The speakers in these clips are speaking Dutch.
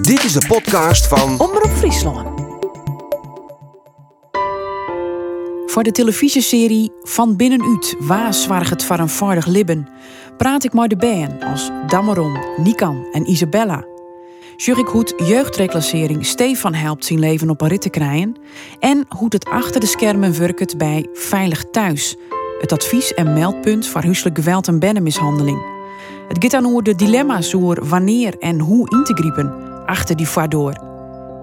Dit is de podcast van Omroep Friesland. Voor de televisieserie Van Binnenuit, waar zwaar het voor een vaardig libben, praat ik met de bijen als Dameron, Nikan en Isabella. Zag ik hoe het jeugdreclassering Stefan helpt zijn leven op een rit te krijgen en hoe het achter de schermen werkt bij Veilig Thuis, het advies- en meldpunt voor huiselijk geweld en bennenmishandeling. Het gaat dan over de dilemma's over wanneer en hoe in te griepen achter die waardoor.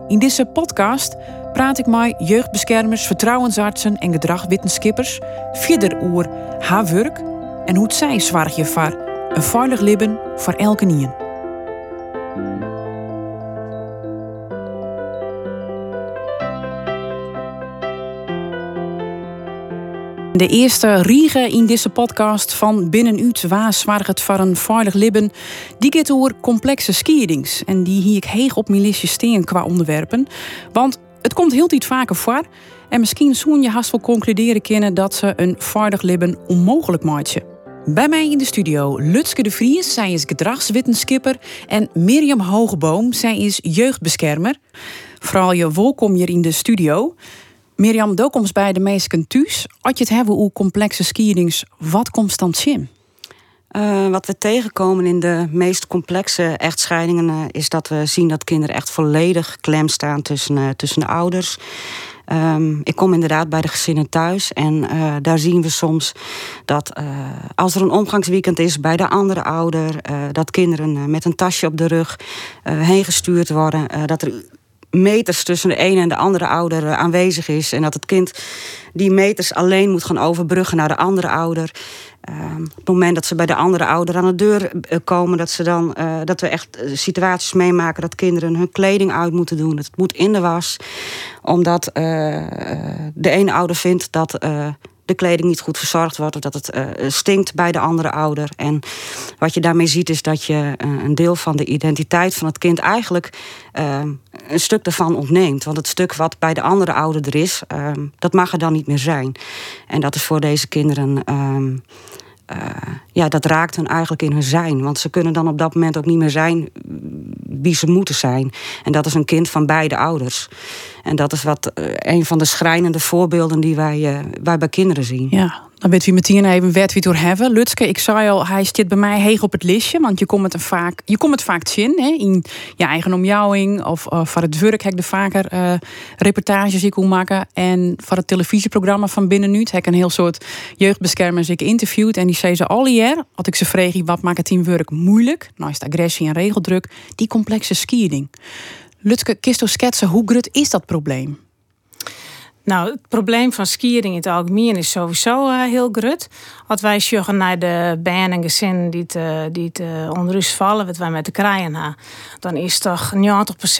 In deze podcast praat ik met jeugdbeschermers, vertrouwensartsen en gedragwetenschappers verder over haar werk en hoe zij zwaar je voor een veilig leven voor elke nien. De eerste riege in deze podcast van Binnenuit Waas waar het voor een veilig libben, die gaat over complexe skierings. En die hier ik heeg op mijn steen qua onderwerpen. Want het komt heel iets vaker voor. En misschien zoen je haast wel concluderen kunnen dat ze een veilig libben onmogelijk maatje. Bij mij in de studio Lutske de Vries, zij is gedragswetenschapper. En Mirjam Hogeboom, zij is jeugdbeschermer. Vooral je welkom hier in de studio. Mirjam, welkom bij de meesten thuis. Als je het hebben hoe complexe skierings, wat komt dan sim? Uh, wat we tegenkomen in de meest complexe echtscheidingen uh, is dat we zien dat kinderen echt volledig klem staan tussen, uh, tussen de ouders. Um, ik kom inderdaad bij de gezinnen thuis en daar zien we soms dat als er een omgangsweekend is bij de andere ouder, dat kinderen met een tasje op de rug heen gestuurd worden, dat er meters tussen de ene en de andere ouder eh, aanwezig is. En dat het kind die meters alleen moet gaan overbruggen naar de andere ouder. Uh, op het moment dat ze bij de andere ouder aan de deur eh, komen, dat, ze dan, uh, dat we echt situaties meemaken dat kinderen hun kleding uit moeten doen. Het moet in de was, omdat de ene ouder vindt dat de kleding niet goed verzorgd wordt of dat het uh, stinkt bij de andere ouder. En wat je daarmee ziet is dat je uh, een deel van de identiteit van het kind eigenlijk uh, een stuk ervan ontneemt. Want het stuk wat bij de andere ouder er is, dat mag er dan niet meer zijn. En dat is voor deze kinderen. Ehm, ja, dat raakt hun eigenlijk in hun zijn. Want ze kunnen dan op dat moment ook niet meer zijn wie ze moeten zijn. En dat is een kind van beide ouders. En dat is wat een van de schrijnende voorbeelden die wij, wij bij kinderen zien. Ja, dan weet wie meteen even wat we door hebben. Lutske, ik zei al, hij zit bij mij heeg op het listje. Want je komt het vaak, je komt het vaak zien hè, in je eigen omjouwing. Of uh, voor het werk heb ik er vaker uh, reportages ik maken. En voor het televisieprogramma van Binnenuit heb ik een heel soort jeugdbeschermers ik interviewd. En die zei ze al hier, had ik ze vreeg, wat maakt het teamwork moeilijk? Nou is de agressie en regeldruk. Die complexe skiering. Lutske, kisto schetsen, hoe groot is dat probleem? Nou, het probleem van skiering in het algemeen is sowieso uh, heel groot. Als wij naar de band en gezinnen die het, uh, die het uh, onder vallen, wat wij met de krijgen hebben, dan is toch 90%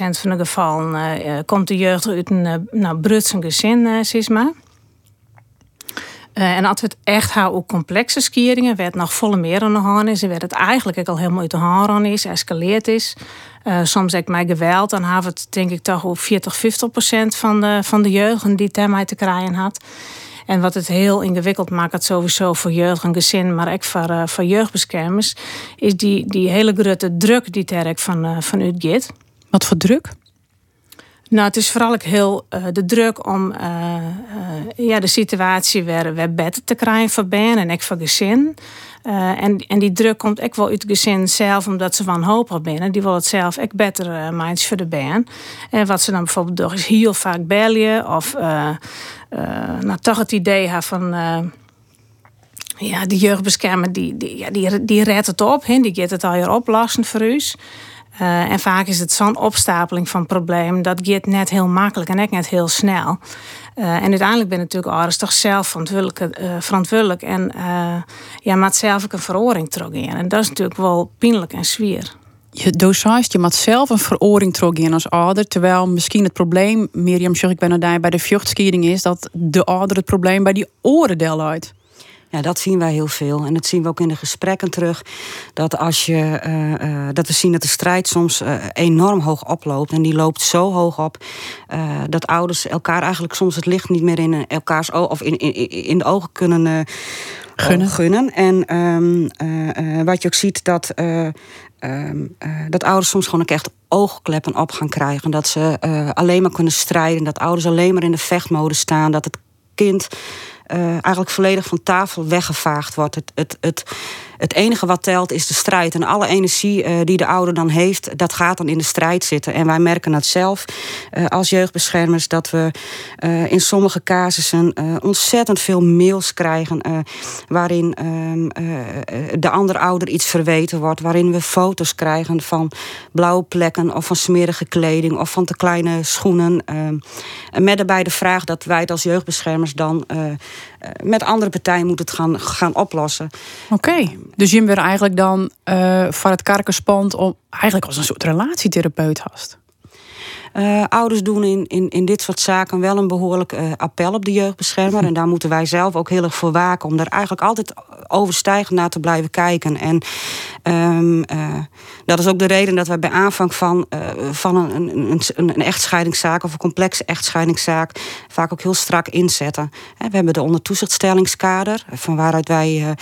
van de gevallen komt de jeugd uit een nou, Brutse gezin, zeg. Uh, en als we het echt houden op complexe skieringen, werd nog volle meer aan de hand is, en werd het eigenlijk ook al helemaal uit de hand is, escaleerd is. Uh, soms ik mij geweld, dan hebben het denk ik toch op 40, 50 procent van de, van de jeugd die termijn te krijgen had. En wat het heel ingewikkeld maakt, het sowieso voor jeugd en gezin, maar ook voor, uh, voor jeugdbeschermers, is die, die hele grote druk die er van, uh, van. Wat voor druk? Nou, het is vooral ook heel uh, de druk om uh, uh, ja, de situatie weer, weer beter te krijgen voor Ben en ik voor gezin. En, en die druk komt ook wel uit het gezin zelf, omdat ze wanhopig binnen. Die willen het zelf ook beter uh, voor de Ben. En wat ze dan bijvoorbeeld doen, is heel vaak bellen of nou, toch het idee hebben van ja, de jeugdbeschermer die, die, ja, die, die redt het op. He, die gaat het al hier oplossen voor u. En vaak is het zo'n opstapeling van problemen dat gaat net heel makkelijk en ook net heel snel. Uh, en uiteindelijk ben ik natuurlijk ouders toch zelf verantwoordelijk, verantwoordelijk en ja, maakt zelf ook een veroring in. En dat is natuurlijk wel pijnlijk en zwier. Je dosage, je maakt zelf een veroring in als ouder. Terwijl misschien het probleem, Mirjam, zeg ik bij de vluchtskiering is dat de ouder het probleem bij die oren deel uit. Ja, dat zien wij heel veel. En dat zien we ook in de gesprekken terug. Dat als je uh, uh, dat we zien dat de strijd soms uh, enorm hoog oploopt. En die loopt zo hoog op dat ouders elkaar eigenlijk soms het licht niet meer in elkaars ogen of in, in, in de ogen kunnen gunnen. gunnen. En um, wat je ook ziet dat Ehm, dat ouders soms gewoon ook echt oogkleppen op gaan krijgen. Dat ze alleen maar kunnen strijden. Dat ouders alleen maar in de vechtmode staan. Dat het kind eigenlijk volledig van tafel weggevaagd wordt. Het, het, het, het enige wat telt is de strijd. En alle energie uh, die de ouder dan heeft, dat gaat dan in de strijd zitten. En wij merken dat zelf uh, als jeugdbeschermers dat we uh, in sommige casussen ontzettend veel mails krijgen. waarin ehm, de andere ouder iets verweten wordt. Waarin we foto's krijgen van blauwe plekken of van smerige kleding of van te kleine schoenen. Ehm, met daarbij de vraag dat wij het als jeugdbeschermers dan met andere partijen moeten het gaan, gaan oplossen. Oké. Dus je weer eigenlijk dan uh, van het karkenspand om eigenlijk als een soort relatietherapeut hast. Uh, ouders doen in, in, in dit soort zaken wel een behoorlijk uh, appel op de jeugdbeschermer. En daar moeten wij zelf ook heel erg voor waken. Om daar eigenlijk altijd overstijgend naar te blijven kijken. En um, uh, dat is ook de reden dat wij bij aanvang van, van een, een, een, een echtscheidingszaak of een complexe echtscheidingszaak vaak ook heel strak inzetten. We hebben de ondertoezichtstellingskader, van waaruit wij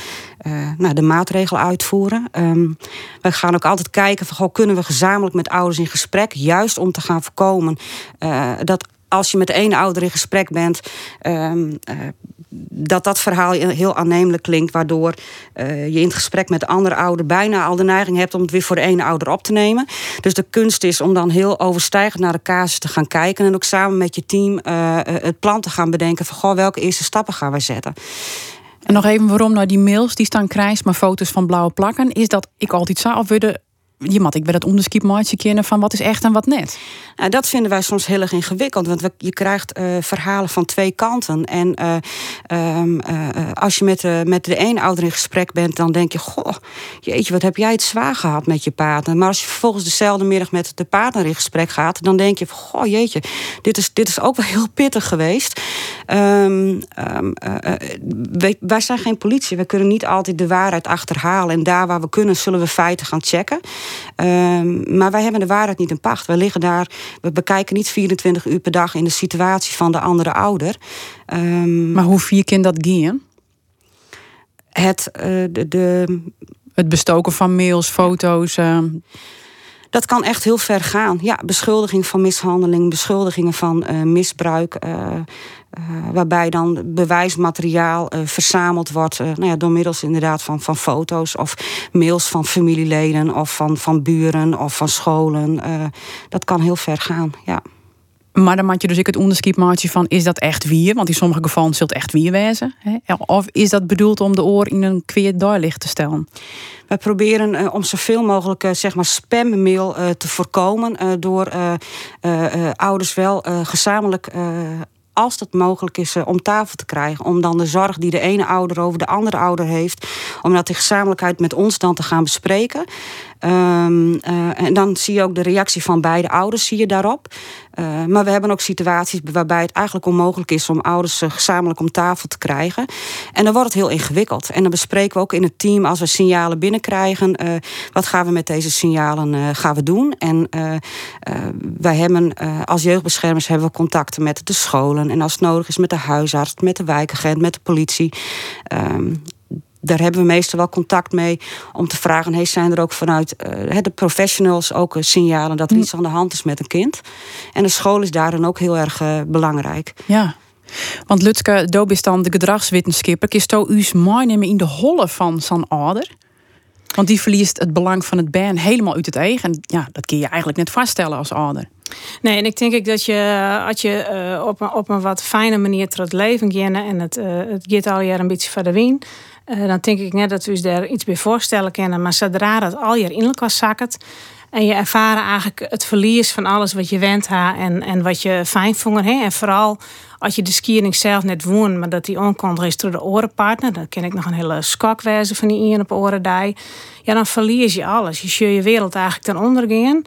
nou, de maatregelen uitvoeren. Um, wij gaan ook altijd kijken van goh, kunnen we gezamenlijk met ouders in gesprek, juist om te gaan voorkomen uh, dat als je met de ene ouder in gesprek bent, uh, uh, dat dat verhaal heel aannemelijk klinkt, waardoor je in het gesprek met de andere ouder bijna al de neiging hebt om het weer voor de ene ouder op te nemen. Dus de kunst is om dan heel overstijgend naar de casus te gaan kijken en ook samen met je team het plan te gaan bedenken van goh, welke eerste stappen gaan wij zetten. En nog even waarom nou die mails die staan krijgt, maar foto's van blauwe plakken. Is dat ik altijd zou wilde je mat ik bij dat onderscheid maatje kennen van wat is echt en wat net. Nou, dat vinden wij soms heel erg ingewikkeld, want je krijgt uh, verhalen van twee kanten. En uh, um, uh, als je met, de, met de ene ouder in gesprek bent, dan denk je: Goh, jeetje, wat heb jij het zwaar gehad met je partner. Maar als je vervolgens dezelfde middag met de partner in gesprek gaat, dan denk je: Goh, jeetje, dit is, dit is ook wel heel pittig geweest. Um, um, wij, wij zijn geen politie, we kunnen niet altijd de waarheid achterhalen. En daar waar we kunnen, zullen we feiten gaan checken. Maar wij hebben de waarheid niet in pacht. We liggen daar, we bekijken niet 24 uur per dag in de situatie van de andere ouder. Um, maar hoe vier kind dat gaan? Het, uh, de, de, het bestoken van mails, foto's. Uh... Dat kan echt heel ver gaan. Ja, beschuldiging van mishandeling, beschuldigingen van uh, misbruik. Uh, waarbij dan bewijsmateriaal verzameld wordt nou ja, door middels inderdaad van, van foto's of mails van familieleden of van, van buren of van scholen. dat kan heel ver gaan, ja. Maar dan maak je dus ik het onderscheid van is dat echt wier? Want in sommige gevallen zult echt wier. Hè? Of is dat bedoeld om de oor in een kweer daglicht te stellen? Wij proberen uh, om zoveel mogelijk uh, zeg maar spammail uh, te voorkomen door ouders wel gezamenlijk als dat mogelijk is, om tafel te krijgen. Om dan de zorg die de ene ouder over de andere ouder heeft, om dat in gezamenlijkheid met ons dan te gaan bespreken. Um, uh, en dan zie je ook de reactie van beide ouders zie je daarop. Uh, maar we hebben ook situaties waarbij het eigenlijk onmogelijk is om ouders gezamenlijk om tafel te krijgen. En dan wordt het heel ingewikkeld. En dan bespreken we ook in het team als we signalen binnenkrijgen, wat gaan we met deze signalen gaan we doen. En wij hebben als jeugdbeschermers hebben we contacten met de scholen en als het nodig is met de huisarts, met de wijkagent, met de politie. Um, daar hebben we meestal wel contact mee om te vragen: hey, zijn er ook vanuit uh, de professionals ook uh, signalen dat er hm. iets aan de hand is met een kind? En de school is daarin ook heel erg uh, belangrijk. Ja. Want Lutske, doop is dan de gedragswetenschapper. Is to u's meenemen in de holle van zijn ouder? Want die verliest het belang van het band helemaal uit het eigen. En ja, dat kun je eigenlijk net vaststellen als ouder. Nee, en ik denk ik dat je, als je uh, op, een, op een wat fijne manier tot het leven gaat en het, uh, het gaat al jaar een beetje verder wien, uh, dan denk ik net dat we daar iets bij voorstellen kunnen. Maar zodra dat al jaar in elkaar zakt en je ervaren eigenlijk het verlies van alles wat je went ha en, en wat je fijn vond. Hè? En vooral als je de skiering zelf net woont, maar dat die onkomt is door de orenpartner. Dan ken ik nog een hele skok wezen van die ieren op orendij. Ja, dan verlies je alles. Je zul je wereld eigenlijk ten onder gaan.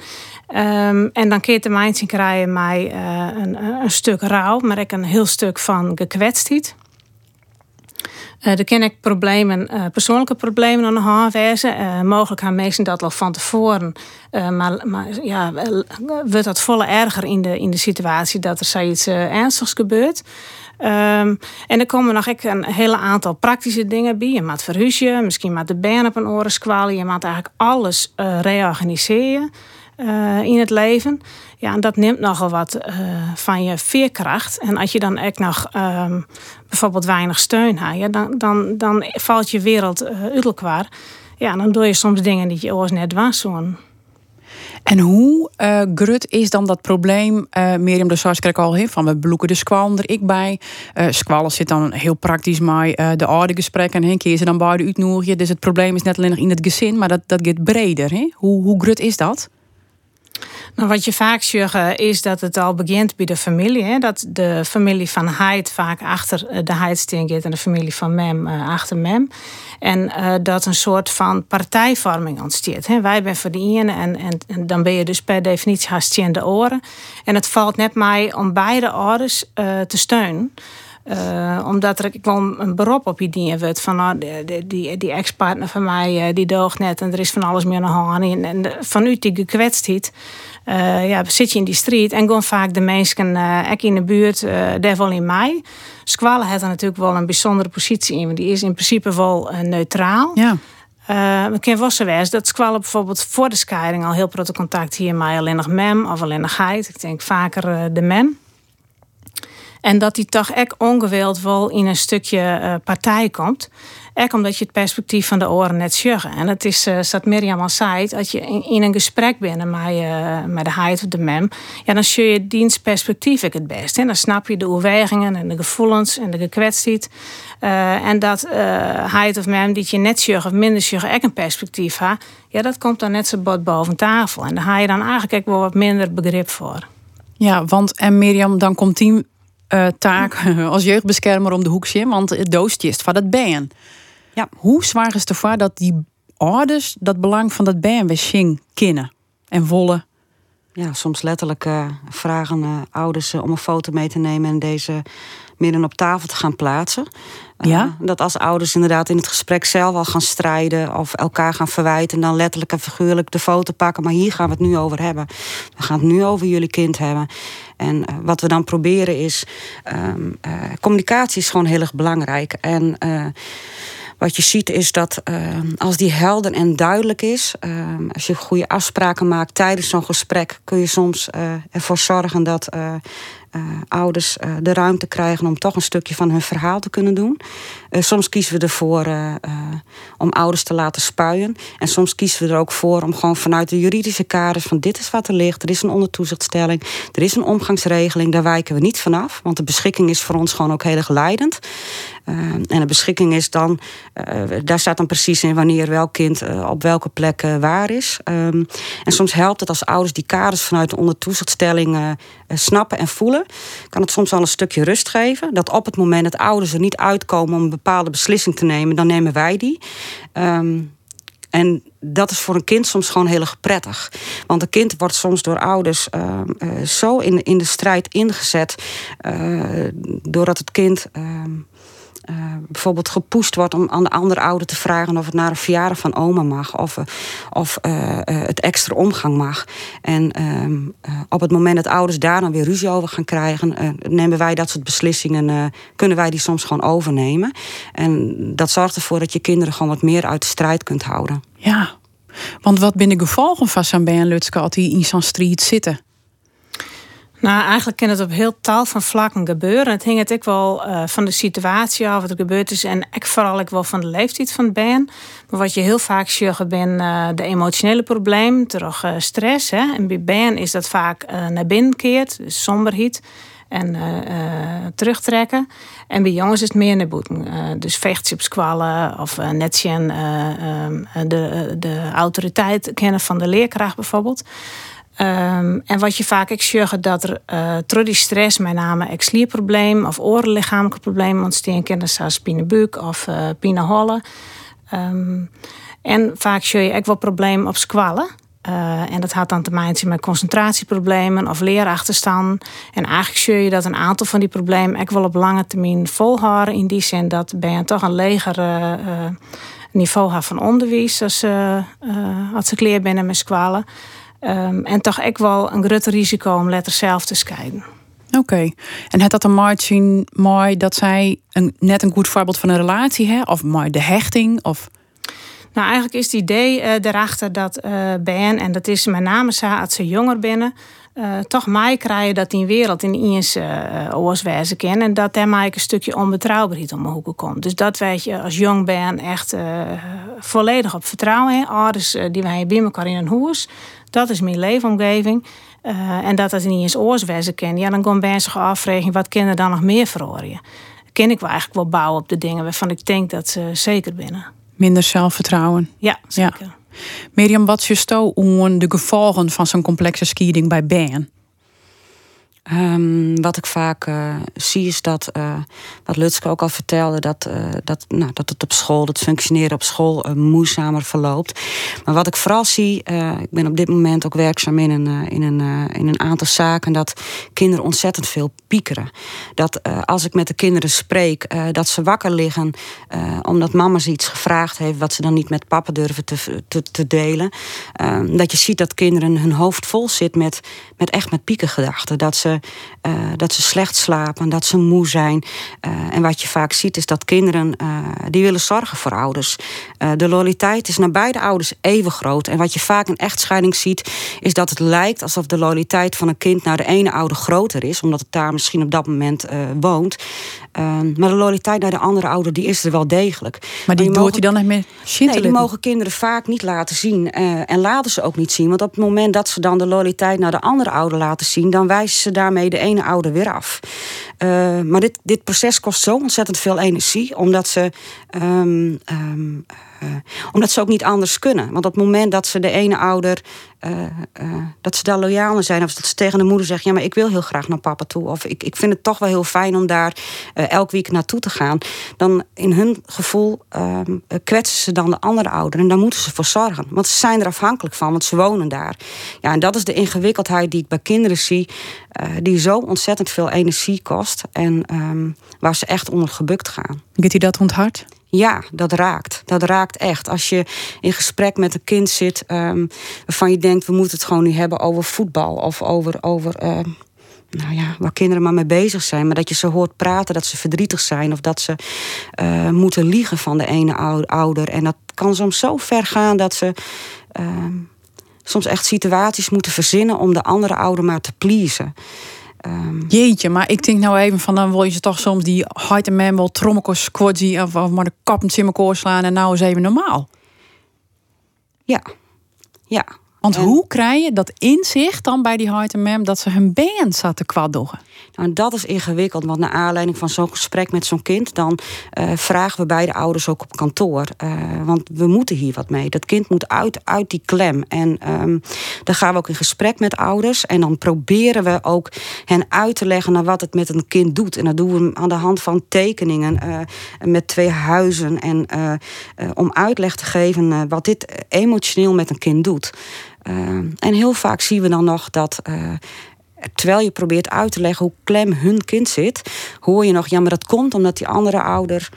Um, en dan je de mindset krijgen mij uh, een, een, stuk rouw, maar ik een heel stuk van gekwetstheid. Uh, er kunnen problemen, uh, persoonlijke problemen aan de hand wezen. Uh, mogelijk gaan mensen dat al van tevoren. maar, maar ja, wordt dat volle erger in de, in de situatie dat er zoiets ernstigs gebeurt. Um, en er komen nog een hele aantal praktische dingen bij. Je moet verhuizen, misschien met de benen op een oren squalen. Je moet eigenlijk alles reorganiseren in het leven. Ja, en dat neemt nogal wat van je veerkracht. En als je dan echt nog um, bijvoorbeeld weinig steun hebt, dan, dan, dan valt je wereld uh, uit elkaar. Ja, dan doe je soms dingen die je oors net was doen. En hoe uh, grut is dan dat probleem, uh, Mirjam de Sars kreeg al van we bloeken de squal er ik bij. Uh, squal zit dan heel praktisch maar de oude gesprekken en keer ze dan beide uitnodigen. Dus het probleem is net alleen nog in het gezin, maar dat, dat gaat breder. Hoe, hoe grut is dat? Nou, wat je vaak zegt is dat het al begint bij de familie. Hè? Dat de familie van Heid vaak achter eh, de Heidsteen gaat en de familie van Mem uh, achter Mem. En dat een soort van partijvorming ontstaat. Hè? Wij zijn voor ene en, en, dan ben je dus per definitie haast de oren. En het valt net mij om beide ouders uh, te steunen. Uh, omdat er ik wel een beroep op je dienen wordt. Van nou, die, die, die ex-partner van mij die doogt net en er is van alles meer aan hand. En, en van u die gekwetst uh, ja, zit je in die street en gewoon vaak de mensen uh, in de buurt, uh, daar wel in mij. Squallen heeft er natuurlijk wel een bijzondere positie in, want die is in principe wel neutraal. Ja. Uh, we kennen wel dat squallen bijvoorbeeld voor de scheiding al heel grote contact hier met alleen nog mem of alleen nog geit. Ik denk vaker de mem. En dat die toch echt ongewild wel in een stukje partij komt. Ook omdat je het perspectief van de oren net sjuggen. En het is, uh, staat Mirjam al zei, als je in, een gesprek bent met, met de heid of de mem, ja, dan zie je diens perspectief ik het best. En dan snap je de overwegingen en de gevoelens en de gekwetstheid. Uh, en dat heid of mem die je net sjuggen of minder sjuggen ook een perspectief ha, ja, dat komt dan net zo bot boven tafel. En daar ga je dan eigenlijk wel wat minder begrip voor. Ja, want en Mirjam, dan komt die taak als jeugdbeschermer om de hoek zien, want het doostje is van het ben. Ja. Hoe zwaar is het ervoor dat die ouders dat belang van dat BMW zien kennen en wollen? Ja, soms letterlijk uh, vragen uh, ouders om een foto mee te nemen en deze midden op tafel te gaan plaatsen. Ja? Dat als ouders inderdaad in het gesprek zelf al gaan strijden of elkaar gaan verwijten, dan letterlijk en figuurlijk de foto pakken. Maar hier gaan we het nu over hebben. We gaan het nu over jullie kind hebben. En wat we dan proberen is. Ehm, communicatie is gewoon heel erg belangrijk. En wat je ziet is dat als die helder en duidelijk is, uh, als je goede afspraken maakt tijdens zo'n gesprek, kun je soms ervoor zorgen dat ouders uh, de ruimte krijgen om toch een stukje van hun verhaal te kunnen doen. Uh, soms kiezen we ervoor om ouders te laten spuien. En soms kiezen we er ook voor om gewoon vanuit de juridische kaders van dit is wat er ligt. Er is een ondertoezichtstelling, er is een omgangsregeling, daar wijken we niet vanaf. Want de beschikking is voor ons gewoon ook heel erg leidend. en de beschikking is dan, daar staat dan precies in wanneer welk kind op welke plek waar is. Um, en soms helpt het als ouders die kaders vanuit de ondertoezichtstelling snappen en voelen kan het soms al een stukje rust geven. Dat op het moment dat ouders er niet uitkomen om een bepaalde beslissing te nemen, dan nemen wij die. Um, en dat is voor een kind soms gewoon heel erg prettig. Want een kind wordt soms door ouders uh, uh, zo in, in de strijd ingezet. Uh, doordat het kind ehm, uh, bijvoorbeeld gepoest wordt om aan de andere ouder te vragen of het naar een verjaardag van oma mag of, uh, of uh, het extra omgang mag. En ehm, op het moment dat ouders daar dan weer ruzie over gaan krijgen, nemen wij dat soort beslissingen, kunnen wij die soms gewoon overnemen. En dat zorgt ervoor dat je kinderen gewoon wat meer uit de strijd kunt houden. Ja, want wat binnen gevolgen van zo'n Lutske als die in zo'n strijd zitten? Nou, eigenlijk kan het op heel tal van vlakken gebeuren. Het hing ook wel uh, van de situatie af, wat er gebeurd is. En ik vooral ook wel van de leeftijd van het ben. Maar wat je heel vaak ziet, ben uh, de emotionele probleem, terug uh, stress. Hè? En bij ben is dat vaak naar binnen keert, dus somberheid. En terugtrekken. En bij jongens is het meer naar boeten. dus vechtschipskwallen of net zien de, de autoriteit kennen van de leerkracht bijvoorbeeld. Um, en wat je vaak ik dat er uh, door die stress, met name een of orenlichamelijke problemen ontstaan kunnen, zoals pinebuik of uh, en vaak zie je ook wel problemen op squallen. en dat had dan te maken met concentratieproblemen of leerachterstand. En eigenlijk zie je dat een aantal van die problemen ik wel op lange termijn volhouden. In die zin dat ben je toch een leger niveau hebben van onderwijs als, uh, als ze kleer binnen met squalen. Um, en toch ook wel een groot risico om letter zelf te scheiden. Oké. En het dat een margin mooi dat zij een, net een goed voorbeeld van een relatie hebben? Of mooi de hechting? Of... Nou, eigenlijk is het idee uh, daarachter dat uh, Ben, en dat is met name zo als ze jonger binnen, uh, toch mij krijgen dat die wereld in eens oorswijzen kennen. En dat daar mij een stukje onbetrouwbaarheid om mijn hoeken komt. Dus dat weet je als jong ben echt volledig op vertrouwen. Hè. Ouders die wij bij elkaar in een huis. Dat is mijn leefomgeving. en dat dat niet eens oorswijzen kennen. Ja, dan gaan mensen zich afvragen wat kinderen dan nog meer verhoren. Ken ik wel eigenlijk wel bouwen op de dingen waarvan ik denk dat ze zeker binnen. Minder zelfvertrouwen. Ja, zeker. Ja. Mirjam, wat je sto de gevolgen van zo'n complexe skieding bij Ben? Um, wat ik vaak uh, zie is dat, uh, wat Lutske ook al vertelde, dat, uh, dat, nou, dat het op school, het functioneren op school moeizamer verloopt. Maar wat ik vooral zie, ik ben op dit moment ook werkzaam in een, in een, in een aantal zaken, dat kinderen ontzettend veel piekeren. Dat als ik met de kinderen spreek, dat ze wakker liggen omdat mama ze iets gevraagd heeft wat ze dan niet met papa durven te, te, te delen. Ehm, dat je ziet dat kinderen hun hoofd vol zit met, met echt met piekengedachten. Dat ze uh, dat ze slecht slapen, dat ze moe zijn. Uh, en wat je vaak ziet is dat kinderen uh, die willen zorgen voor ouders. de loyaliteit is naar beide ouders even groot. En wat je vaak in echtscheiding ziet, is dat het lijkt alsof de loyaliteit van een kind naar de ene ouder groter is, omdat het daar misschien op dat moment woont. Maar de loyaliteit naar de andere ouder, die is er wel degelijk. Maar die doet hij dan niet meer Nee, die mogen kinderen vaak niet laten zien. en laten ze ook niet zien. Want op het moment dat ze dan de loyaliteit naar de andere ouder laten zien, dan wijzen ze daar daarmee de ene ouder weer af. Uh, maar dit, dit proces kost zo ontzettend veel energie, omdat ze, um, um, uh, omdat ze ook niet anders kunnen. Want op het moment dat ze de ene ouder, uh, dat ze daar loyaal zijn, of dat ze tegen de moeder zeggen: Ja, maar ik wil heel graag naar papa toe, of ik, ik vind het toch wel heel fijn om daar elk week naartoe te gaan, dan in hun gevoel um, kwetsen ze dan de andere ouder en daar moeten ze voor zorgen. Want ze zijn er afhankelijk van, want ze wonen daar. Ja, en dat is de ingewikkeldheid die ik bij kinderen zie, die zo ontzettend veel energie kost en um, waar ze echt onder gebukt gaan. Gaat u dat onthard? Ja, dat raakt. Dat raakt echt. Als je in gesprek met een kind zit um, waarvan je denkt, we moeten het gewoon nu hebben over voetbal of over, over uh, nou ja, waar kinderen maar mee bezig zijn. Maar dat je ze hoort praten dat ze verdrietig zijn of dat ze uh, moeten liegen van de ene ouder. En dat kan soms zo ver gaan dat ze. Uh, soms echt situaties moeten verzinnen om de andere ouder maar te pleasen. Um... Jeetje, maar ik denk nou even van dan wil je ze toch soms die hard en man wel squadzy of, of maar de kappen in elkaar slaan en nou is even normaal. Ja, ja. Want hoe krijg je dat inzicht dan bij die hard mem dat ze hun band zaten kwaddogen? Nou, dat is ingewikkeld, want naar aanleiding van zo'n gesprek met zo'n kind, dan uh, vragen we beide ouders ook op kantoor. Uh, want we moeten hier wat mee. Dat kind moet uit, uit die klem. En um, dan gaan we ook in gesprek met ouders. En dan proberen we ook hen uit te leggen naar wat het met een kind doet. En dat doen we aan de hand van tekeningen uh, met twee huizen. En om uitleg te geven wat dit emotioneel met een kind doet. En heel vaak zien we dan nog dat terwijl je probeert uit te leggen hoe klem hun kind zit, hoor je nog, ja, maar dat komt omdat die andere ouder.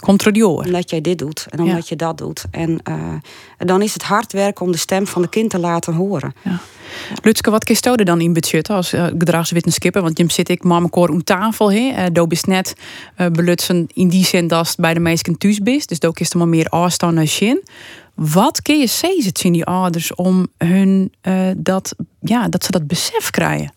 Controleur. Omdat jij dit doet en omdat je dat doet. En uh, dan is het hard werken om de stem van de kind te laten horen. Ja. Lutske, wat kiest je dan in budget als uh, gedragswetenschapper? Want je zit ik mamakoor om tafel. He. Uh, do bist net uh, belutsen in die zin dat bij de meesten thuis bist. Dus ook is er maar meer afstand naar zin. Wat kun je zeggen zien die ouders om hun dat, ja, dat ze dat besef krijgen?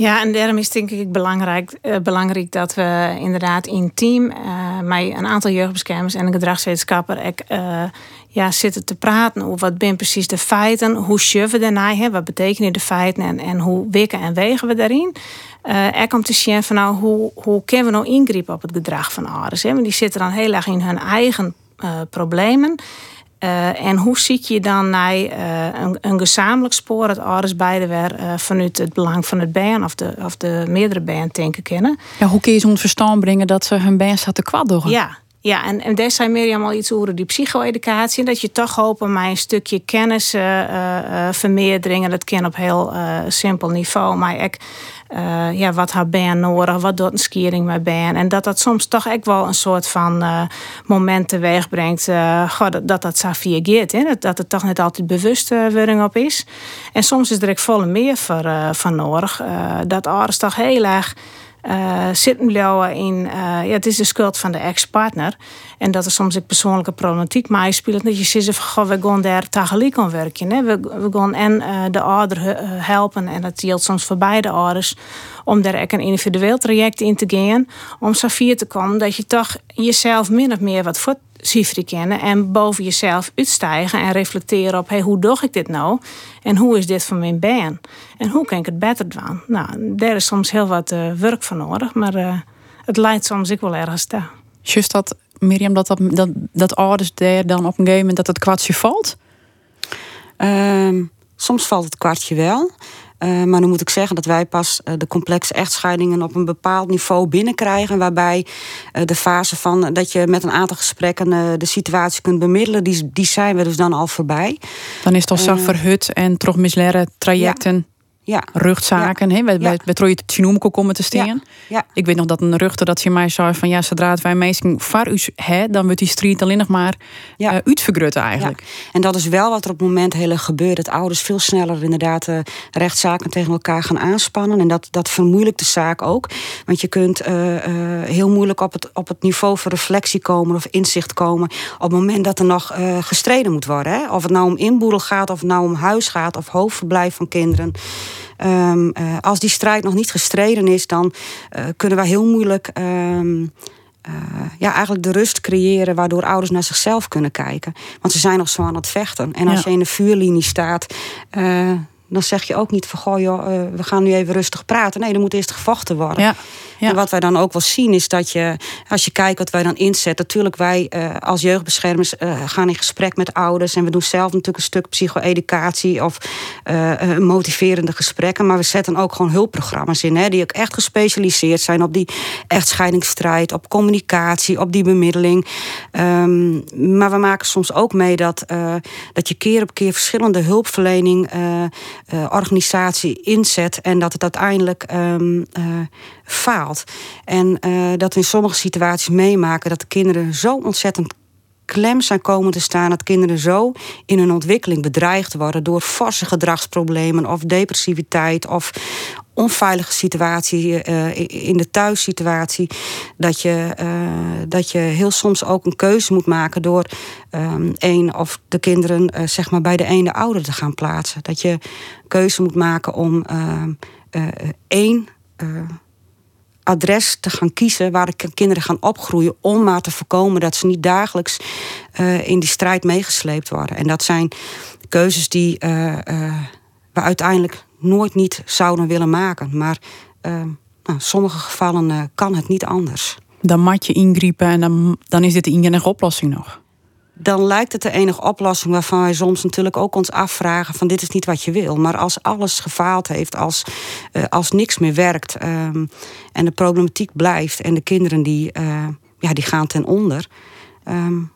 Ja, en daarom is denk ik belangrijk, uh, belangrijk dat we inderdaad in team uh, met een aantal jeugdbeschermers en een gedragswetenschapper uh, ja, zitten te praten over wat zijn precies de feiten, hoe schuiven we daarna, wat betekenen de feiten en, en hoe wikken en wegen we daarin. er komt te zien van nou, hoe, hoe kunnen we nou ingrijpen op het gedrag van ouders. Hè? Want die zitten dan heel erg in hun eigen problemen. Uh, en hoe zie je dan naar uh, een, een, gezamenlijk spoor dat ouders beide weer uh, vanuit het belang van het band of de, of de meerdere band denken kennen? Ja, hoe kun je ze verstand brengen dat ze hun band zaten kwad doen? Ja, Ja, en, en daar zei Mirjam al iets over die psycho-educatie. Dat je toch hopen mij een stukje kennis uh, uh, vermeerderen. Dat kan op heel simpel niveau. Maar ik, ja, wat haar ben nodig? Wat doet een skiering met ben? En dat dat soms toch echt wel een soort van moment teweeg brengt. dat, dat dat zo. Hè? Dat, dat het toch niet altijd bewustwording op is. En soms is er ook volle meer voor, van nodig. dat ouders toch heel erg uh, zitten blijven in. Uh, ja, het is de schuld van de ex-partner. En dat er soms ook persoonlijke problematiek mee speelt. Dat je zegt van, we gaan daar tegelijk aan werken. Hè? We, we gaan en uh, de ouder helpen. En dat geldt soms voor beide ouders. Om daar een individueel traject in te gaan. Om zo te komen dat je toch jezelf min of meer wat voor Sifri kennen en boven jezelf uitstijgen en reflecteren op hey, hoe doe ik dit nou en hoe is dit voor mijn baan en hoe kan ik het beter doen. Nou, daar is soms heel wat uh, werk voor nodig, maar uh, het leidt soms ook wel ergens te. Just dat, Mirjam, dat, dat, dat, dat ouders daar dan op een gegeven moment dat het kwartje valt? Um, soms valt het kwartje wel. Uh, maar dan moet ik zeggen dat wij pas uh, de complexe echtscheidingen op een bepaald niveau binnenkrijgen. Waarbij uh, de fase van dat je met een aantal gesprekken de situatie kunt bemiddelen, die, die zijn we dus dan al voorbij. Dan is het al zo verhut en toch misleren trajecten ja. Ruchtzaken. Ja. Hè? Wij, ja. wij, het komen te staan. Ja. Ik weet nog dat een ruchter dat je mij zei van ja, zodra het wij mensen var hè, dan wordt die street alleen nog maar ja. Uh, uitvergrutten eigenlijk. En dat is wel wat er op het moment heel erg gebeurt. Dat ouders veel sneller inderdaad uh, rechtszaken tegen elkaar gaan aanspannen. En dat, dat vermoeilijkt de zaak ook. Want je kunt uh, heel moeilijk op het, op het niveau van reflectie komen of inzicht komen. Op het moment dat er nog gestreden moet worden. Hè? Of het nou om inboedel gaat, of het nou om huis gaat, of hoofdverblijf van kinderen. Um, uh, als die strijd nog niet gestreden is, dan uh, kunnen we heel moeilijk um, uh, ja, eigenlijk de rust creëren waardoor ouders naar zichzelf kunnen kijken. Want ze zijn nog zo aan het vechten. En als ja. je in de vuurlinie staat, dan zeg je ook niet van goh, joh, we gaan nu even rustig praten. Nee, er moet eerst gevochten worden. Ja. Ja. En wat wij dan ook wel zien is dat je, als je kijkt wat wij dan inzetten, natuurlijk wij uh, als jeugdbeschermers uh, gaan in gesprek met ouders en we doen zelf natuurlijk een stuk psycho-educatie of motiverende gesprekken, maar we zetten ook gewoon hulpprogramma's in, hè, die ook echt gespecialiseerd zijn op die echtscheidingsstrijd, op communicatie, op die bemiddeling. Um, maar we maken soms ook mee dat, dat je keer op keer verschillende hulpverlening organisatie inzet en dat het uiteindelijk um, faalt. En uh, dat in sommige situaties meemaken dat de kinderen zo ontzettend klem zijn komen te staan. Dat kinderen zo in hun ontwikkeling bedreigd worden door forse gedragsproblemen of depressiviteit of onveilige situatie uh, in de thuissituatie. Dat je, uh, dat je heel soms ook een keuze moet maken door um, een of de kinderen zeg maar bij de ene ouder te gaan plaatsen. Dat je keuze moet maken om ehm, één adres te gaan kiezen waar de kinderen gaan opgroeien. Om maar te voorkomen dat ze niet dagelijks in die strijd meegesleept worden. En dat zijn keuzes die we uiteindelijk nooit niet zouden willen maken. Maar nou, in sommige gevallen kan het niet anders. Dan mat je ingrijpen en dan, dan is dit de enige oplossing nog dan lijkt het de enige oplossing waarvan wij soms natuurlijk ook ons afvragen van dit is niet wat je wil. Maar als alles gefaald heeft, als, uh, als niks meer werkt um, en de problematiek blijft en de kinderen die, uh, ja, die gaan ten onder, um,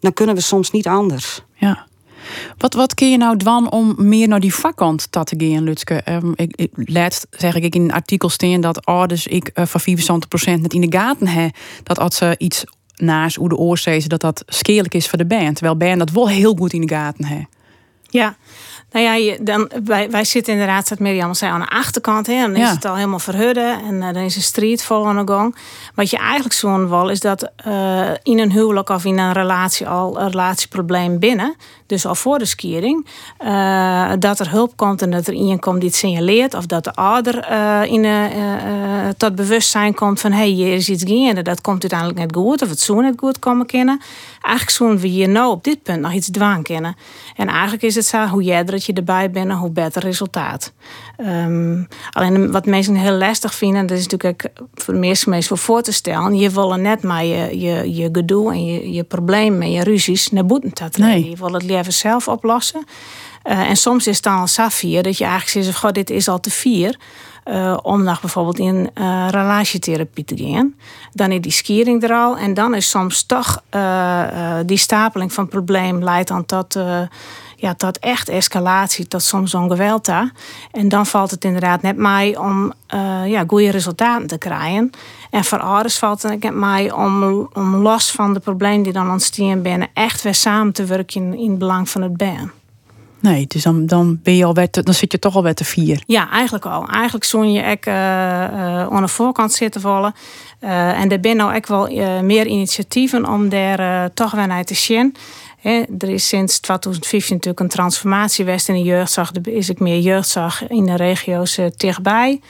dan kunnen we soms niet anders. Ja. Wat, wat kun je nou dwan om meer naar die vakkant te gaan, Lutske? Um, ik, ik, laatst zeg ik in een artikel steen dat ouders ik uh, van 75% net in de gaten heb dat als ze iets naast hoe de oorzaken dat dat skeerlijk is voor de band. Terwijl band dat wel heel goed in de gaten heeft. Ja, nou ja, je, dan, wij, wij zitten inderdaad, zoals Mirjam zei, aan de achterkant. Hè, dan is het al helemaal verhudden en uh, dan is een street vol aan de gang. Wat je eigenlijk zo'n wil, is dat uh, in een huwelijk of in een relatie al een relatieprobleem binnen, dus al voor de skiering, uh, dat er hulp komt en dat er iemand komt die het signaleert, of dat de ouder in, tot bewustzijn komt van hé, hey, hier is iets gaande, dat komt uiteindelijk net goed, of het zo net goed komen kennen. Eigenlijk zo'n we hier nou op dit punt nog iets dwaan kennen. En eigenlijk is het zo, hoe jij dat je erbij bent, hoe beter resultaat. Um, alleen wat mensen heel lastig vinden, dat is natuurlijk voor de meeste mensen voor voor te stellen. Je wil net maar je, je, je gedoe en je, je problemen en je ruzies naar boeten te treden. Nee. Je wil het zelf oplossen. en soms is het dan al dat je eigenlijk zegt: God, dit is al te vier. Uh, om nog bijvoorbeeld in uh, relatietherapie te gaan. Dan is die skiering er al. En dan is soms toch die stapeling van het probleem leidt dan tot, ja, tot echt escalatie, tot soms zo'n geweld. En dan valt het inderdaad net mij om ja, goede resultaten te krijgen. En voor ouders valt het net mij om, om los van de problemen die dan ontstaan binnen echt weer samen te werken in, in het belang van het ben. Nee, dus dan, dan, ben je al wet, dan zit je toch al weer te vier. Ja, eigenlijk al. Eigenlijk zo'n je ook uh, uh, aan de voorkant zitten vallen. Uh, en er zijn nou ook wel meer initiatieven om daar toch weer naar te zien. Er is sinds 2015 natuurlijk een transformatie geweest in de jeugdzorg. Er is ik meer jeugdzorg in de regio's dichtbij.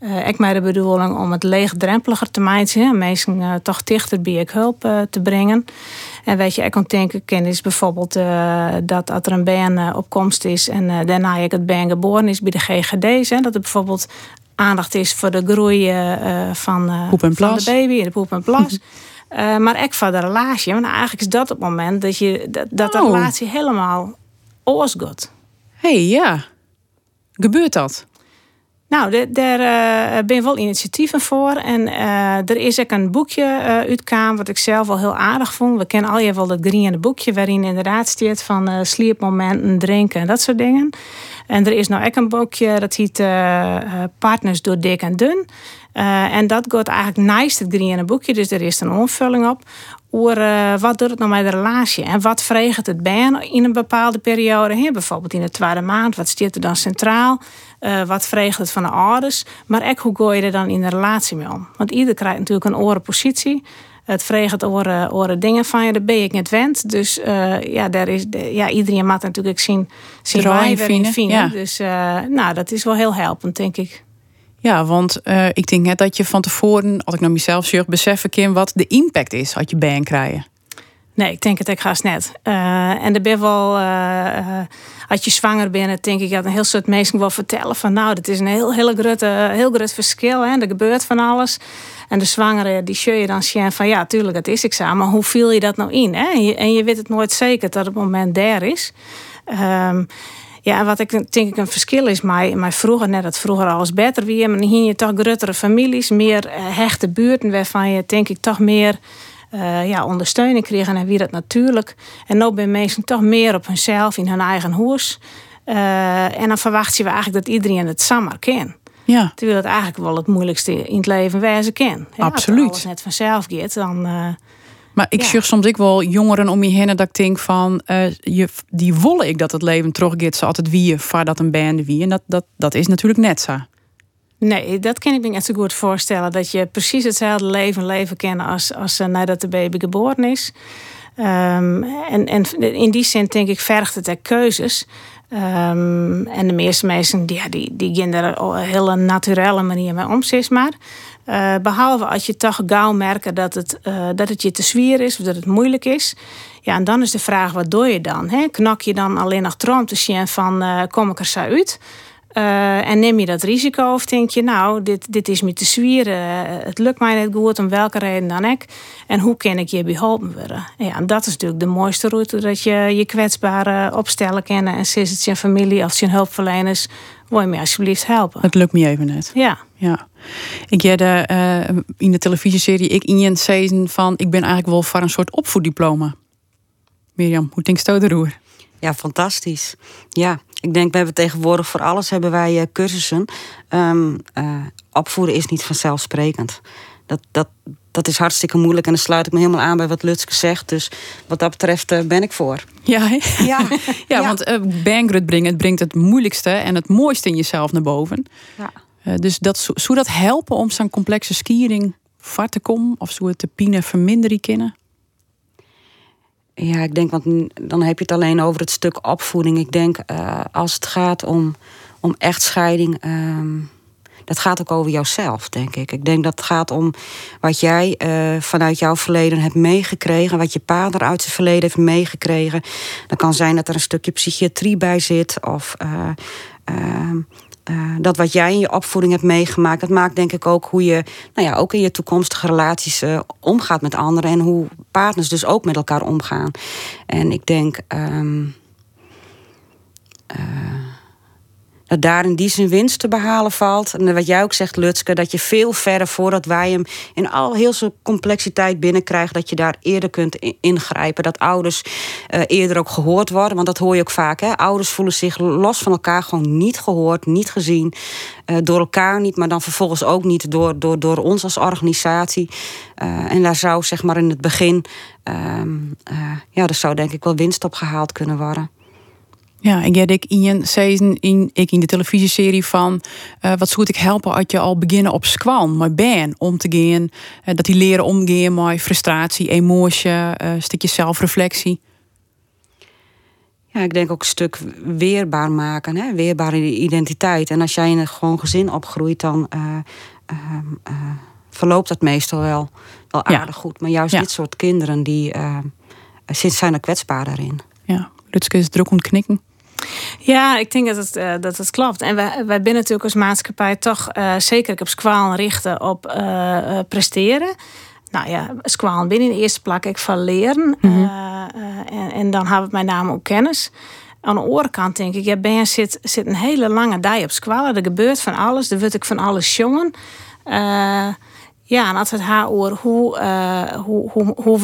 Uh, ik mij de bedoeling om het leegdrempeliger te maken. Mensen uh, toch dichter bij ik hulp uh, te brengen. En weet je, ik kan denken, ken is bijvoorbeeld dat als er een baan op komst is en daarna ik het baan geboren is bij de GGD's. Hè, dat er bijvoorbeeld aandacht is voor de groei van, van de baby, de poep en plas. maar ook voor de relatie. Want eigenlijk is dat het moment dat, je, dat, dat de oh. relatie helemaal oorzaakt. Hé, hey, ja. Gebeurt dat? Nou, daar uh, ben wel initiatieven voor. En uh, er is ook een boekje uh, uitkwam, wat ik zelf wel heel aardig vond. We kennen al je wel dat griene boekje, waarin inderdaad staat van uh, sliepmomenten, drinken en dat soort dingen. En er is nou ook een boekje, dat heet Partners door dik en dun. En dat gaat eigenlijk naast het griene boekje, dus er is een onvulling op uh, wat doet het nou met de relatie en wat vreegt het bij in een bepaalde periode. Hè? Bijvoorbeeld in de tweede maand, wat staat er dan centraal? Uh, wat vreegt het van de ouders? Maar ook hoe gooi je er dan in de relatie mee om? Want ieder krijgt natuurlijk een orenpositie. Het vreegt oren, oren dingen van je, daar ben ik niet wend. Dus uh, ja, daar is, ja, iedereen moet natuurlijk zien, zien je vinden. Ja. Dus nou, dat is wel heel helpend, denk ik. Ja, want uh, ik denk net dat je van tevoren, als ik naar mezelf zeg, beseffen kan wat de impact is als je baan krijgen. Nee, ik denk het ik ga net. Uh, en er ben wel, uh, als je zwanger bent, denk ik dat een heel soort mensen wel vertellen van nou, dat is een heel, heel, groot, heel groot verschil. Hè? Er gebeurt van alles. En de zwangere, die show je dan zien van ja, tuurlijk, het is examen. Maar hoe viel je dat nou in? Hè? En, je, weet het nooit zeker dat het moment daar is. Um, ja, en wat ik denk ik een verschil is, maar, maar vroeger, net dat vroeger alles beter wie, maar hier je toch grotere families, meer eh, hechte buurten, waarvan je denk ik toch meer uh, ja, ondersteuning kreeg en wie dat natuurlijk. En nu ben mensen toch meer op hunzelf, in hun eigen hoes. Uh, en dan verwacht je eigenlijk dat iedereen het samen kent. Ja. Terwijl het eigenlijk wel het moeilijkste in het leven wijzen kan. Absoluut. Als het net vanzelf gaat, dan, maar ik ja. soms ik wel jongeren om je heen dat ik denk van, uh, je, die wollen ik dat het leven teruggeeft ze altijd wie je dat een band wie. En dat, dat, dat is natuurlijk net zo. Nee, dat kan ik me net zo goed voorstellen. Dat je precies hetzelfde leven leven kennen als, als uh, nadat de baby geboren is. Um, en, en in die zin denk ik vergt het er keuzes. Um, en de meeste mensen die, die, die gaan er op een hele naturele manier mee om, zeg maar. Uh, behalve als je toch gauw merkt dat het, uh, dat het je te zwier is of dat het moeilijk is. Ja, en dan is de vraag, wat doe je dan? Hè? Knak je dan alleen nog trom te van, uh, kom ik er zo uit? En neem je dat risico of denk je, nou, dit, dit is me te zwieren. het lukt mij niet goed, om welke reden dan ook. En hoe kan ik je beholpen worden? Ja, en dat is natuurlijk de mooiste route, dat je je kwetsbare opstellen kennen. En sinds het je familie of je hulpverleners, wil je me alsjeblieft helpen? Het lukt me even net. Ja. ja. Ik jij uh, in de televisieserie ik in je season van ik ben eigenlijk wel voor een soort opvoeddiploma. Mirjam, hoe denk je roer? Ja, fantastisch. Ja, ik denk we hebben tegenwoordig voor alles hebben wij uh, cursussen. Um, uh, opvoeden is niet vanzelfsprekend. Dat, dat, dat is hartstikke moeilijk en dan sluit ik me helemaal aan bij wat Lutske zegt. Dus wat dat betreft uh, ben ik voor. Ja, ja. ja, ja, want uh, Bangrut brengen, het brengt het moeilijkste en het mooiste in jezelf naar boven. Ja. Uh, dus dat, zou dat helpen om zo'n complexe skiering vast te komen? Of zou het de pine verminderen kunnen? Ja, ik denk, want dan heb je het alleen over het stuk opvoeding. Ik denk, als het gaat om, om echtscheiding... Ehm, dat gaat ook over jouzelf, denk ik. Ik denk dat het gaat om wat jij uh, vanuit jouw verleden hebt meegekregen, wat je vader uit zijn verleden heeft meegekregen. Dat kan zijn dat er een stukje psychiatrie bij zit, of uh, uh, dat wat jij in je opvoeding hebt meegemaakt, dat maakt denk ik ook hoe je, nou ja, ook in je toekomstige relaties omgaat met anderen en hoe partners dus ook met elkaar omgaan. En ik denk. Um, dat daar in die zin winst te behalen valt. En wat jij ook zegt, Lutske, dat je veel verder voordat wij hem in al heel zijn complexiteit binnenkrijgen, dat je daar eerder kunt ingrijpen. Dat ouders uh, eerder ook gehoord worden. Want dat hoor je ook vaak. Hè? Ouders voelen zich los van elkaar gewoon niet gehoord, niet gezien. Uh, door elkaar niet, maar dan vervolgens ook niet door, door, door ons als organisatie. Uh, en daar zou zeg maar in het begin, ehm, ja, er zou denk ik wel winst op gehaald kunnen worden. Ja, en jij ik in je season in, ik in de televisieserie van uh, wat zou ik helpen als je al beginnen op squan, maar ben om te gaan, uh, dat die leren omgaan met frustratie, emotie, uh, een stukje zelfreflectie. Ja, ik denk ook een stuk weerbaar maken, hè? weerbare identiteit. En als jij in een gewoon gezin opgroeit, dan verloopt dat meestal wel, wel aardig goed. Maar juist dit soort kinderen, die zijn er kwetsbaar daarin. Ja, Lutske is druk om knikken. Ja, ik denk dat het, uh, dat het klopt. En wij, wij binnen natuurlijk als maatschappij toch uh, zeker op squaal richten op uh, presteren. Nou ja, squaal binnen in de eerste plek ik van leren. Mm -hmm. en, en, dan hebben we met name ook kennis. Aan de andere kant denk ik, ja, Ben zit, zit een hele lange dag op squalen. Er gebeurt van alles, er wordt ik van alles jongen. Ja, en als het gaat over hoe, uh, hoe, hoe, hoe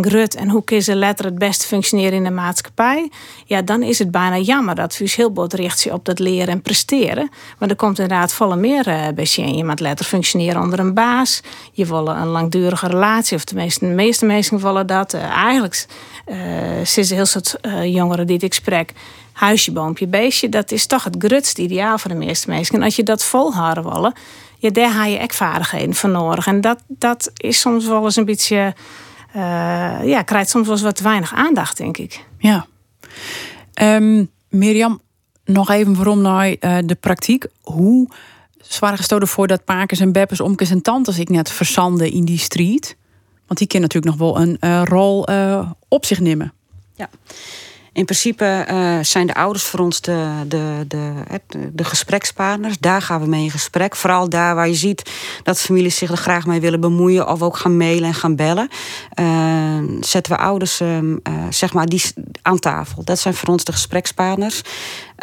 grut en hoe ze letter het beste functioneren in de maatschappij, ja, dan is het bijna jammer dat we heel bot richt op dat leren en presteren. Want er komt inderdaad volle meer uh, bij je. Moet letter functioneren onder een baas. Je wil een langdurige relatie, of tenminste, de meeste mensen willen dat. Uh, eigenlijk sinds heel soort jongeren die ik spreek huisje, boompje, beestje. Dat is toch het grutste ideaal voor de meeste mensen. En als je dat volhouden willen, ja, daar haal je ook vaardigheden voor nodig. En dat, dat is soms wel eens een beetje, uh, ja, krijgt soms wel eens wat weinig aandacht, denk ik. Ja. Um, Mirjam, nog even waarom naar uh, de praktijk. Hoe zwaar gestoten voor dat pakers en beppers, omkes en tantes ik net verzanden in die street? Want die kunnen natuurlijk nog wel een uh, rol op zich nemen. Ja. In principe uh, zijn de ouders voor ons de, de, de, de, gesprekspartners. Daar gaan we mee in gesprek. Vooral daar waar je ziet dat families zich er graag mee willen bemoeien. Of ook gaan mailen en gaan bellen. Uh, zetten we ouders uh, zeg maar die aan tafel. Dat zijn voor ons de gesprekspartners.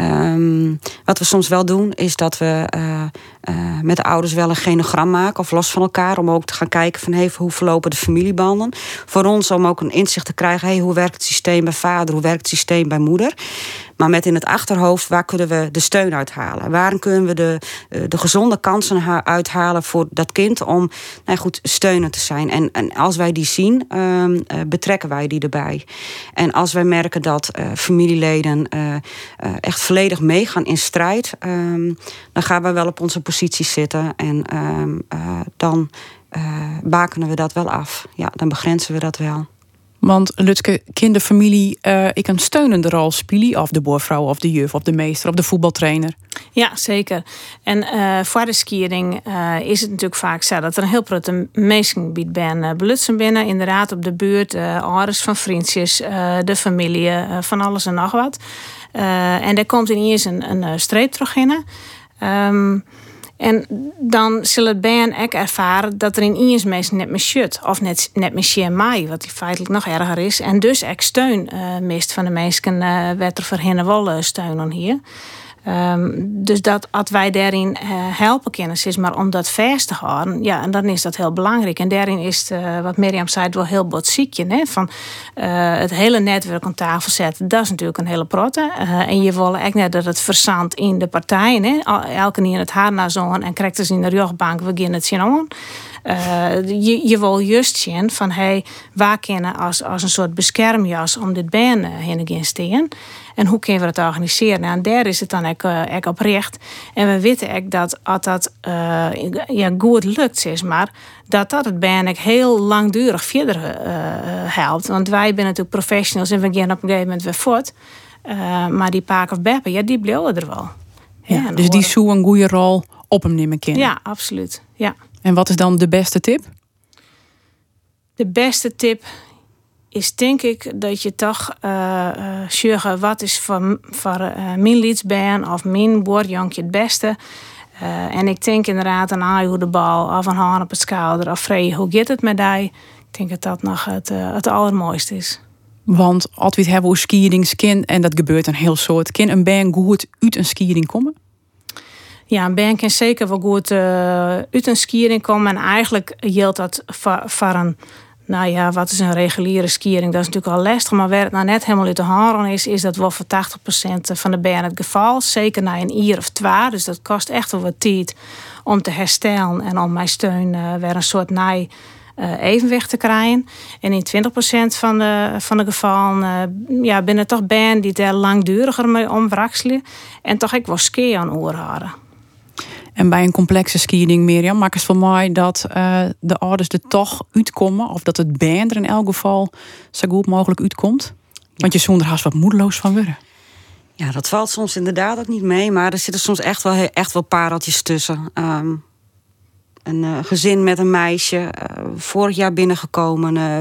Um, wat we soms wel doen, is dat we uh, uh, met de ouders wel een genogram maken of los van elkaar. Om ook te gaan kijken van hey, hoe verlopen de familiebanden. Voor ons om ook een inzicht te krijgen. Hey, hoe werkt het systeem bij vader? Hoe werkt het systeem bij moeder? Maar met in het achterhoofd, waar kunnen we de steun uithalen? Waar kunnen we de, eh, de gezonde kansen uithalen voor dat kind om nou goed, steunen te zijn? En, en als wij die zien, uh, betrekken wij die erbij. En als wij merken dat uh, familieleden echt volledig meegaan in strijd, ehm, dan gaan we wel op onze posities zitten. En ehm, dan bakenen we dat wel af. Ja, dan begrenzen we dat wel. Want Lutske, kinderfamilie, uh, ik een steunende rol spelen. Of de boervrouw, of de juf, of de meester, of de voetbaltrainer. Ja, zeker. En uh, voor de skiering uh, is het natuurlijk vaak zo dat er een heel grote meestengebied ben belutsen binnen. Inderdaad, op de buurt, uh, ouders van vriendjes, de familie, van alles en nog wat. en daar komt ineens een, een streep terug in. En dan zullen Ben ook ervaren dat er in eens mensen net meer shut of net, net meer mij, wat feitelijk nog erger is. En dus ik steun uh, mist van de mensen uh, werd er voor hen wel steunen hier. Um, dus dat als wij daarin uh, helpen kennis is, maar om dat vast te houden, ja, en dan is dat heel belangrijk. En daarin is het, uh, wat Mirjam zei, wel heel botsiekje. Hè? Van uh, het hele netwerk aan tafel zetten, dat is natuurlijk een hele protte. en je wil echt net dat het verzandt in de partijen. Hè? Elke keer het haar naar zo'n en krijgt dus in de rugbank, we gaan het zien aan. Uh, je, je wil juist zien van hey, waar kunnen als, als een soort beschermjas om dit been heen en staan. En hoe kunnen we dat organiseren? Nou, en daar is het dan ook, uh, ook op recht. En we weten ook dat als dat uh, ja, goed lukt, zeg maar, dat dat het bijna heel langdurig verder uh, helpt. Want wij zijn natuurlijk professionals en we gaan op een gegeven moment weer voort. maar die Paak of Beppe, ja, die bleven er wel. Ja, dus die zou een goede rol op hem nemen kunnen. Ja, absoluut. Ja. En wat is dan de beste tip? De beste tip is denk ik dat je toch uh, uh, wat is voor, voor uh, mijn lidsbaan of mijn woordjonkje het beste. Uh, en ik denk inderdaad een aai hoe de bal of een haan op het schouder of vrij hoe gaat het met die. Ik denk dat dat nog het, het allermooiste is. Want we het hebben over skieringskin, en dat gebeurt een heel soort, kan een band goed uit een skiering komen? Ja, band kan zeker wel goed uh, uit een skiering komen. En eigenlijk geldt dat voor, een, nou ja, wat is een reguliere skiering? Dat is natuurlijk al lastig. Maar waar het nou net helemaal uit de haren is, is dat wel voor 80% van de band het geval. Zeker na een jaar of twee. Dus dat kost echt wel wat tijd om te herstellen en om mijn steun uh, weer een soort naai evenwicht te krijgen. En in 20% van de, van de gevallen ja, binnen toch ben die daar langduriger mee omwrakselen. En toch ik wel ski aan oorhouden. En bij een complexe skiing, Mirjam, maak het voor mij dat uh, de ouders er toch uitkomen. Of dat het band er in elk geval zo goed mogelijk uitkomt. Want je zonder haast wat moedeloos van worden. Ja, dat valt soms inderdaad ook niet mee. Maar er zitten soms echt wel, echt wel pareltjes tussen. Um, een uh, gezin met een meisje, uh, vorig jaar binnengekomen. Uh,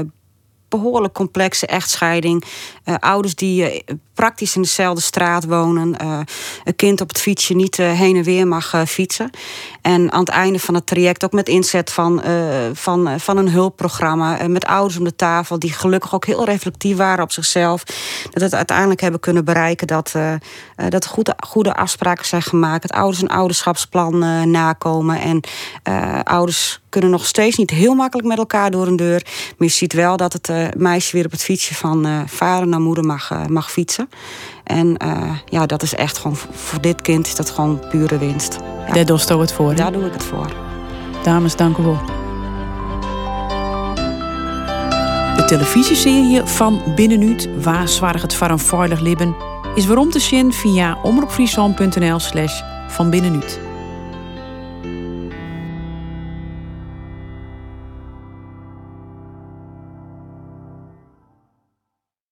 behoorlijk complexe echtscheiding. Ouders die praktisch in dezelfde straat wonen. een kind op het fietsje niet heen en weer mag fietsen. En aan het einde van het traject ook met inzet van, van, van een hulpprogramma. met ouders om de tafel die gelukkig ook heel reflectief waren op zichzelf. Dat het uiteindelijk hebben kunnen bereiken dat, dat goede, goede afspraken zijn gemaakt. Dat ouders een ouderschapsplan nakomen. En ouders kunnen nog steeds niet heel makkelijk met elkaar door een deur. Maar je ziet wel dat het meisje weer op het fietsje van vader naar moeder mag, uh, mag fietsen. En ja, dat is echt gewoon voor dit kind is dat gewoon pure winst. Ja. Daar doe je het voor. Daar doe ik het voor. Dames, dank u wel. De televisieserie van Binnenuut, waar zwaar het voor een veilig leven, is waarom te zien via omroepfriesland.nl slash van binnenuut.